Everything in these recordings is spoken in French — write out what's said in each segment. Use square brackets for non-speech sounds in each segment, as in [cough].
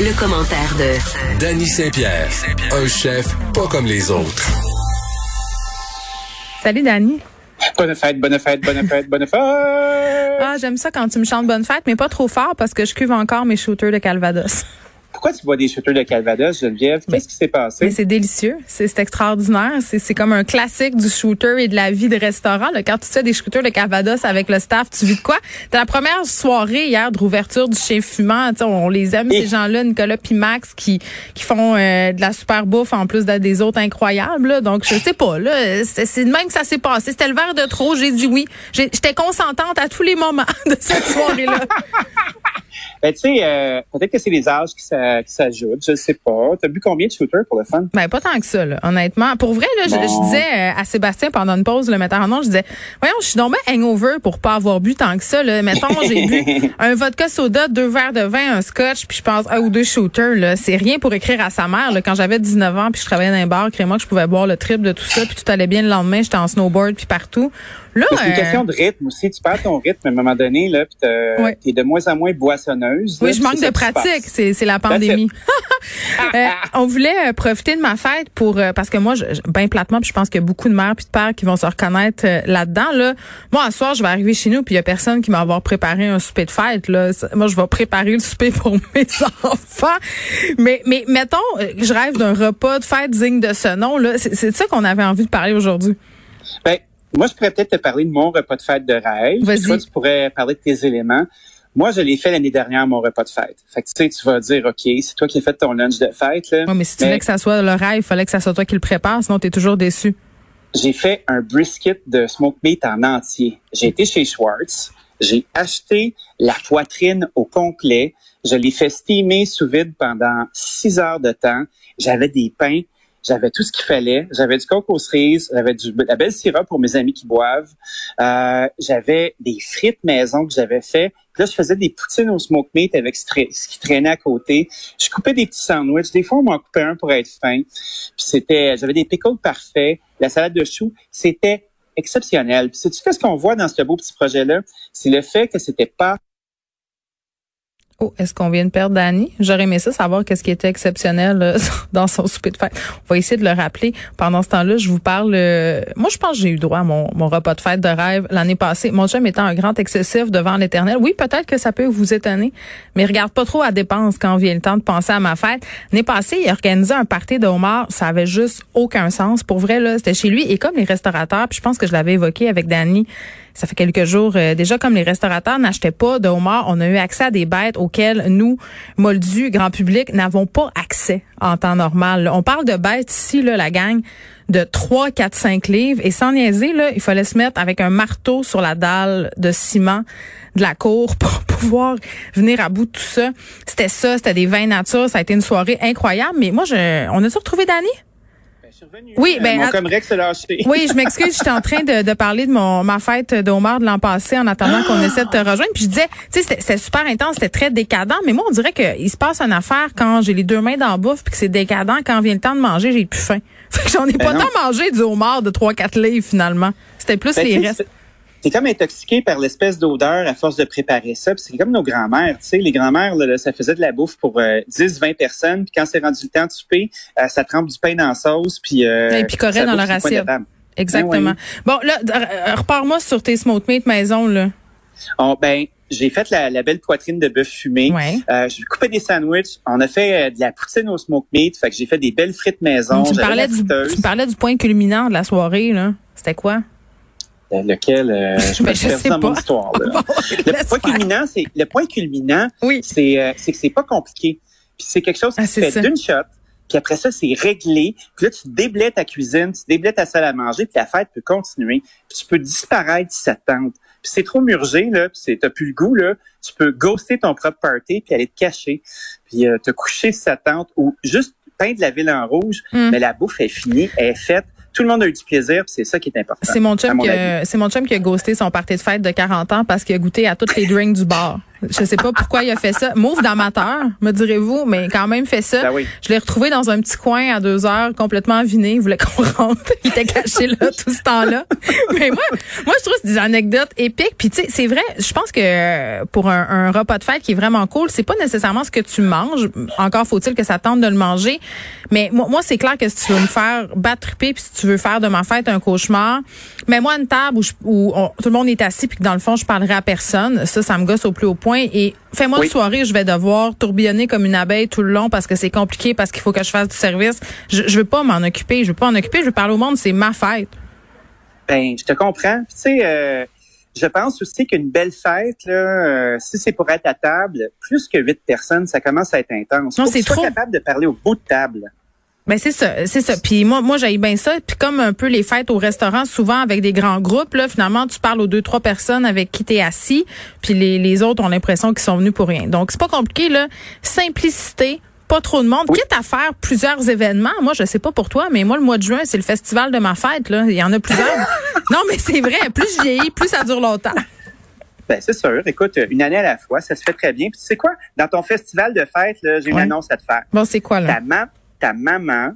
Le, commentaire de Danny Saint-Pierre, un chef pas comme les autres. Salut Danny. Bonne fête, bonne fête, bonne fête, bonne fête. Ah, j'aime ça quand tu me chantes bonne fête, mais pas trop fort parce que je cuve encore mes shooters de Calvados. Pourquoi tu bois des shooters de Calvados, Geneviève? Qu'est-ce qui s'est passé? Mais c'est délicieux. C'est extraordinaire. C'est comme un classique du shooter et de la vie de restaurant. Là. Quand tu fais des shooters de Calvados avec le staff, tu vis de quoi? T'as la première soirée hier de rouverture du chien fumant. on les aime, ces gens-là, Nicolas puis Max, qui, qui font euh, de la super bouffe en plus des autres incroyables. Donc, je sais pas. là C'est de même que ça s'est passé. C'était le verre de trop. J'ai dit oui. J'étais consentante à tous les moments [laughs] de cette soirée-là. [laughs] Ben, tu sais, euh, peut-être que c'est les âges qui s'ajoutent. Je sais pas. T'as bu combien de shooters pour le fun? Ben, pas tant que ça, là, honnêtement. Pour vrai, là, je, disais euh, à Sébastien pendant une pause, le metteur en nom, je disais, voyons, je suis tombée hangover pour pas avoir bu tant que ça, là. Mettons, j'ai bu [laughs] un vodka soda, deux verres de vin, un scotch, puis je pense un ou deux shooters, là. C'est rien pour écrire à sa mère, là. Quand j'avais 19 ans, puis je travaillais dans un bar, crée-moi que je pouvais boire le triple de tout ça, puis tout allait bien le lendemain, j'étais en snowboard, puis partout. Là, c'est une euh, question de rythme aussi. Tu perds ton rythme à un moment donné, là, puis t'es de moins en moins boissonneuse. Oui, je manque de pratique. C'est la pandémie. [laughs] euh, on voulait euh, profiter de ma fête pour euh, parce que moi, je, ben platement, puis je pense qu'il y a beaucoup de mères puis de pères qui vont se reconnaître là-dedans. Là, moi, un soir, je vais arriver chez nous puis il y a personne qui m'a préparé un souper de fête. Là, moi, je vais préparer le souper pour [laughs] mes enfants. Mais mais mettons, je rêve d'un repas de fête digne de ce nom. Là, c'est de ça qu'on avait envie de parler aujourd'hui. Ben, moi, je pourrais peut-être te parler de mon repas de fête de rêve. Toi, tu pourrais parler de tes éléments. Moi, je l'ai fait l'année dernière, mon repas de fête. Fait que tu sais, tu vas dire, OK, c'est toi qui as fait ton lunch de fête. Là. mais si tu voulais que ça soit le rêve, il fallait que ça soit toi qui le prépare, sinon tu es toujours déçu. J'ai fait un brisket de smoke meat en entier. J'ai été chez Schwartz. J'ai acheté la poitrine au complet. Je l'ai fait steamer sous vide pendant six heures de temps. J'avais des pains j'avais tout ce qu'il fallait. J'avais du coco cerise, j'avais du la belle syrah pour mes amis qui boivent. Euh, j'avais des frites maison que j'avais fait. Puis là, je faisais des poutines au smoke meat avec ce, qui traînait à côté. Je coupais des petits sandwichs. Des fois, on m'en coupait un pour être fin. Puis c'était, j'avais des pickles parfaits, la salade de choux. C'était exceptionnel. Puis sais-tu qu'est-ce qu'on voit dans ce beau petit projet-là? C'est le fait que c'était pas Oh, est-ce qu'on vient de perdre Danny? J'aurais aimé ça, savoir qu'est-ce qui était exceptionnel euh, [laughs] dans son souper de fête. On va essayer de le rappeler. Pendant ce temps-là, je vous parle. Euh, moi, je pense que j'ai eu droit à mon, repas de fête de rêve l'année passée. Mon chum étant un grand excessif devant l'éternel. Oui, peut-être que ça peut vous étonner, mais regarde pas trop à dépenses quand vient le temps de penser à ma fête. L'année passée, il organisait un party de homard. Ça avait juste aucun sens. Pour vrai, là, c'était chez lui. Et comme les restaurateurs, puis je pense que je l'avais évoqué avec Danny, ça fait quelques jours, euh, déjà comme les restaurateurs n'achetaient pas de homard, on a eu accès à des bêtes nous, moldus, grand public, n'avons pas accès en temps normal. On parle de bêtes ici, là, la gang, de 3, 4, 5 livres. Et sans niaiser, là, il fallait se mettre avec un marteau sur la dalle de ciment de la cour [laughs] pour pouvoir venir à bout de tout ça. C'était ça, c'était des vins nature. Ça a été une soirée incroyable. Mais moi, je, on a-tu retrouvé Danny? Oui, ben, mon Oui, je m'excuse, j'étais en train de, de, parler de mon ma fête d'Omar de l'an passé en attendant qu'on essaie de te rejoindre. Puis je disais, tu sais, c'était super intense, c'était très décadent, mais moi on dirait qu'il se passe une affaire quand j'ai les deux mains dans la bouffe puis que c'est décadent quand vient le temps de manger, j'ai plus faim. [laughs] Fait que j'en ai ben pas tant mangé du homard de 3 4 livres finalement. C'était plus ben, les restes t'es comme intoxiqué par l'espèce d'odeur à force de préparer ça. c'est comme nos grands-mères, tu sais, les grands-mères, ça faisait de la bouffe pour 10, euh, 20 personnes. Puis quand c'est rendu le temps de souper, euh, ça trempe du pain dans la sauce, puis euh, Et puis dans leur assiette. Exactement. Ben bon, là, repars-moi sur tes smoked meat maison, là. Oh, ben, j'ai fait la, belle poitrine de bœuf fumé. Ouais. Euh, j'ai coupé des sandwichs. On a fait de la poutine au smoke meat. Fait que j'ai fait des belles frites maison. Tu parlais, du, tu parlais du point culminant de la soirée, là. C'était quoi? Lequel euh, [laughs] je ben, sais dans mon histoire. [laughs] le point culminant, c'est le point culminant, oui. c'est euh, c'est que c'est pas compliqué. Puis c'est quelque chose qui ah, se fait d'une shot. Puis après ça, c'est réglé. Puis là, tu déblais ta cuisine, tu déblais ta salle à manger, puis la fête peut continuer. Puis tu peux disparaître si ça te tente. c'est trop murgé, là, puis t'as plus le goût, là, tu peux ghoster ton propre party puis aller te cacher, puis euh, te coucher sur sa tente ou juste peindre la ville en rouge, mm. mais la bouffe est finie, elle est faite tout le monde a eu du plaisir, c'est ça qui est important. C'est mon chum qui c'est mon chum qui a ghosté son party de fête de 40 ans parce qu'il a goûté à toutes les drinks du bar. Je sais pas pourquoi il a fait ça. Mauve d'amateur, me direz-vous, mais quand même fait ça. Ben je l'ai retrouvé dans un petit coin à deux heures, complètement viné. Il voulait qu'on [laughs] rentre. Il était caché là tout ce temps-là. mais moi, moi, je trouve c'est des anecdotes épiques. Puis tu sais, c'est vrai. Je pense que pour un, un, repas de fête qui est vraiment cool, c'est pas nécessairement ce que tu manges. Encore faut-il que ça tente de le manger. Mais moi, moi c'est clair que si tu veux me faire battre puis si tu veux faire de ma fête un cauchemar, mets-moi une table où, où tout le monde est assis puis que dans le fond je parlerai à personne. Ça, ça me gosse au plus haut point et fais-moi une soirée, je vais devoir tourbillonner comme une abeille tout le long parce que c'est compliqué, parce qu'il faut que je fasse du service. Je, je veux pas m'en occuper, je veux pas m'en occuper, je veux parler au monde, c'est ma fête. Ben, je te comprends. Tu sais, euh, je pense aussi qu'une belle fête, là, euh, si c'est pour être à table, plus que huit personnes, ça commence à être intense. Non, c'est trop. capable de parler au bout de table. Ben c'est ça, c'est ça. Puis moi, moi j'ai bien ça. Puis comme un peu les fêtes au restaurant, souvent avec des grands groupes, là, finalement, tu parles aux deux trois personnes avec qui t'es assis, puis les, les autres ont l'impression qu'ils sont venus pour rien. Donc c'est pas compliqué là. Simplicité, pas trop de monde. Quitte à faire plusieurs événements. Moi, je sais pas pour toi, mais moi, le mois de juin, c'est le festival de ma fête. Là. Il y en a plusieurs. [laughs] non, mais c'est vrai. Plus je vieillis, plus ça dure longtemps. Ben, c'est sûr. Écoute, une année à la fois, ça se fait très bien. Puis tu sais quoi? Dans ton festival de fête, j'ai une annonce à te faire. Bon, c'est quoi, là? ta maman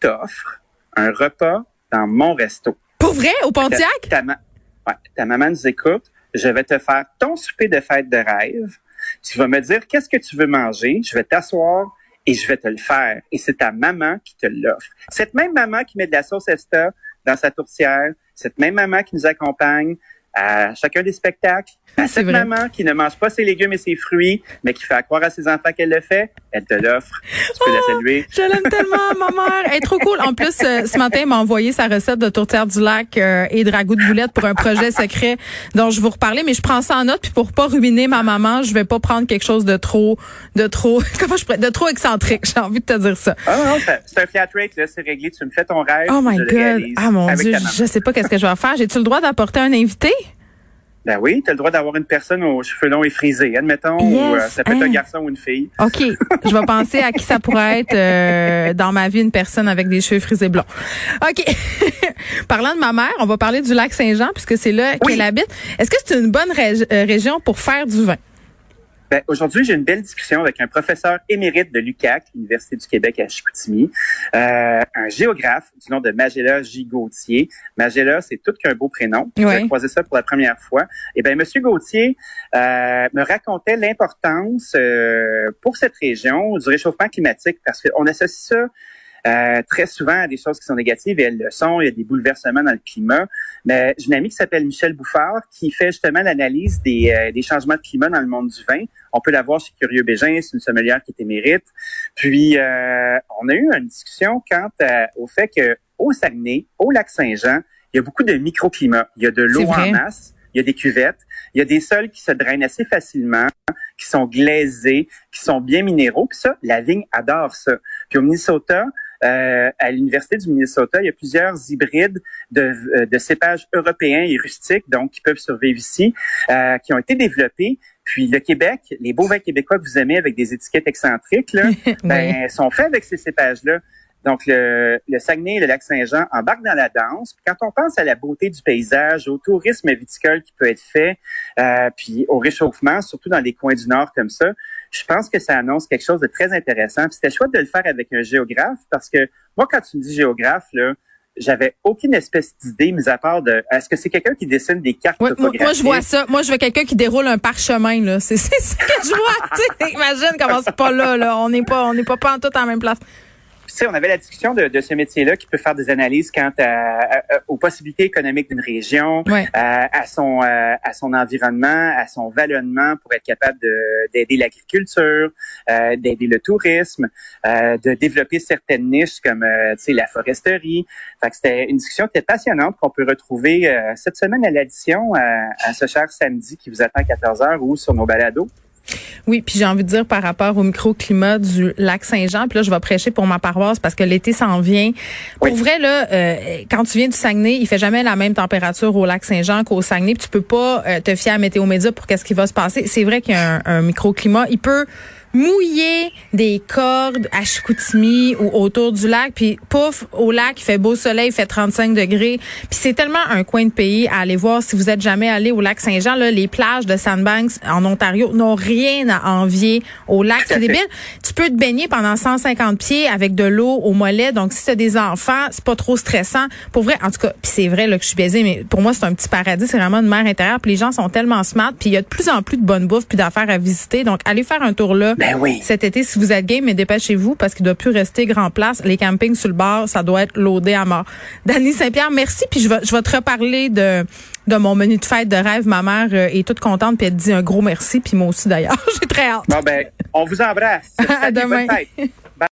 t'offre un repas dans mon resto. Pour vrai, au Pontiac? Ta, ouais, ta maman nous écoute. Je vais te faire ton souper de fête de rêve. Tu vas me dire qu'est-ce que tu veux manger. Je vais t'asseoir et je vais te le faire. Et c'est ta maman qui te l'offre. Cette même maman qui met de la sauce Esta dans sa tourtière, cette même maman qui nous accompagne, à chacun des spectacles. [laughs] À cette maman qui ne mange pas ses légumes et ses fruits, mais qui fait croire à ses enfants qu'elle le fait, elle te l'offre. Tu peux la oh, saluer. Je l'aime [laughs] tellement, ma mère. Elle est trop cool. En plus, euh, ce matin, elle m'a envoyé sa recette de tourtière du lac euh, et de ragoût de boulette pour un projet secret dont je vous reparler. Mais je prends ça en note, puis pour pas ruiner ma maman, je vais pas prendre quelque chose de trop, de trop, [laughs] comment je pourrais, de trop excentrique. J'ai envie de te dire ça. Ah non, c'est un flat rate, là, c'est réglé. Tu me fais ton rêve. Oh my God. Ah mon Dieu, je sais pas qu'est-ce que je vais faire. J'ai-tu le droit d'apporter un invité? Ben oui, tu as le droit d'avoir une personne aux cheveux longs et frisés, admettons, ou euh, ça peut être un hein? garçon ou une fille. OK. Je vais penser à qui ça pourrait être euh, dans ma vie, une personne avec des cheveux frisés blonds. OK. [laughs] Parlant de ma mère, on va parler du lac Saint-Jean, puisque c'est là qu'elle habite. Est-ce que c'est une bonne euh, région pour faire du vin? Ben, aujourd'hui, j'ai une belle discussion avec un professeur émérite de l'UQAC, l'Université du Québec à Chicoutimi, euh, un géographe du nom de Magella J. Gauthier. Magella, c'est tout qu'un beau prénom. J'ai croisé ça pour la première fois. Et eh ben, Monsieur Gauthier euh, me racontait l'importance euh, pour cette région du réchauffement climatique parce qu'on associe ça euh, très souvent des choses qui sont négatives et elles le sont. Il y a des bouleversements dans le climat. Mais j'ai une amie qui s'appelle Michel Bouffard qui fait justement l'analyse des, euh, des, changements de climat dans le monde du vin. On peut la voir chez Curieux Bégin, c'est une sommelière qui est émérite. Puis euh, on a eu une discussion quant au fait que au Saguenay, au lac Saint-Jean, il y a beaucoup de microclimats. Il y a de l'eau en masse, il y a des cuvettes, il y a des sols qui se drainent assez facilement, qui sont glaisés, qui sont bien minéraux. Puis ça, la vigne adore ça. Puis au Minnesota, euh, à l'Université du Minnesota, il y a plusieurs hybrides de, euh, de cépages européens et rustiques, donc qui peuvent survivre ici, euh, qui ont été développés. Puis le Québec, les beaux vins québécois que vous aimez avec des étiquettes excentriques, là, [laughs] ben, sont faits avec ces cépages-là. Donc, le, le Saguenay et le lac Saint-Jean embarquent dans la danse. Puis quand on pense à la beauté du paysage, au tourisme viticole qui peut être fait, euh, puis au réchauffement, surtout dans les coins du Nord comme ça, je pense que ça annonce quelque chose de très intéressant. Puis c'était chouette de le faire avec un géographe parce que moi, quand tu me dis géographe, là, j'avais aucune espèce d'idée, mis à part de est-ce que c'est quelqu'un qui dessine des cartes Moi, je vois ça. Moi, je veux quelqu'un qui déroule un parchemin. là. C'est ce que je vois. [laughs] Imagine comment c'est pas là. là. On n'est pas, on n'est pas, pas en tout en même place on avait la discussion de, de ce métier-là qui peut faire des analyses quant à, aux possibilités économiques d'une région, à, son à son environnement, à son vallonnement pour être capable d'aider l'agriculture, euh, d'aider le tourisme, euh, de développer certaines niches comme euh, la foresterie. Fait que c'était une discussion qui était passionnante qu'on peut retrouver cette semaine à l'addition à, ce cher samedi qui vous attend à 14 heures ou sur nos balados. Oui, puis j'ai envie de dire par rapport au microclimat du lac Saint-Jean, puis là je vais prêcher pour ma paroisse parce que l'été s'en vient. Pour vrai là, euh, quand tu viens du Saguenay, il fait jamais la même température au lac Saint-Jean qu'au Saguenay, puis tu peux pas euh, te fier à Météo Média pour qu'est-ce qui va se passer. C'est vrai qu'il y a un, un microclimat, il peut mouiller des cordes à Chicoutimi ou autour du lac, puis pouf, au lac, il fait beau soleil, il fait 35 degrés. Puis c'est tellement un coin de pays à aller voir. Si vous êtes jamais allé au lac Saint-Jean, là, les plages de Sandbanks en Ontario n'ont rien à envier au lac. C'est débile. Tu peux te baigner pendant 150 pieds avec de l'eau au mollet. Donc, si tu as des enfants, c'est pas trop stressant. Pour vrai, en tout cas, puis c'est vrai là, que je suis baisée, mais pour moi, c'est un petit paradis. C'est vraiment une mer intérieure. Puis les gens sont tellement smart. Puis il y a de plus en plus de bonnes bouffes puis d'affaires à visiter. Donc, allez faire un tour là. Ben oui. Cet été, si vous êtes game, mais dépêchez-vous parce qu'il doit plus rester grand place. Les campings sur le bord, ça doit être loadé à mort. Dany Saint-Pierre, merci. Puis je vais, je vais te reparler de, de mon menu de fête de rêve. Ma mère euh, est toute contente puis elle te dit un gros merci. Puis moi aussi d'ailleurs. [laughs] J'ai très hâte. Bon ben, on vous embrasse. [laughs] à demain.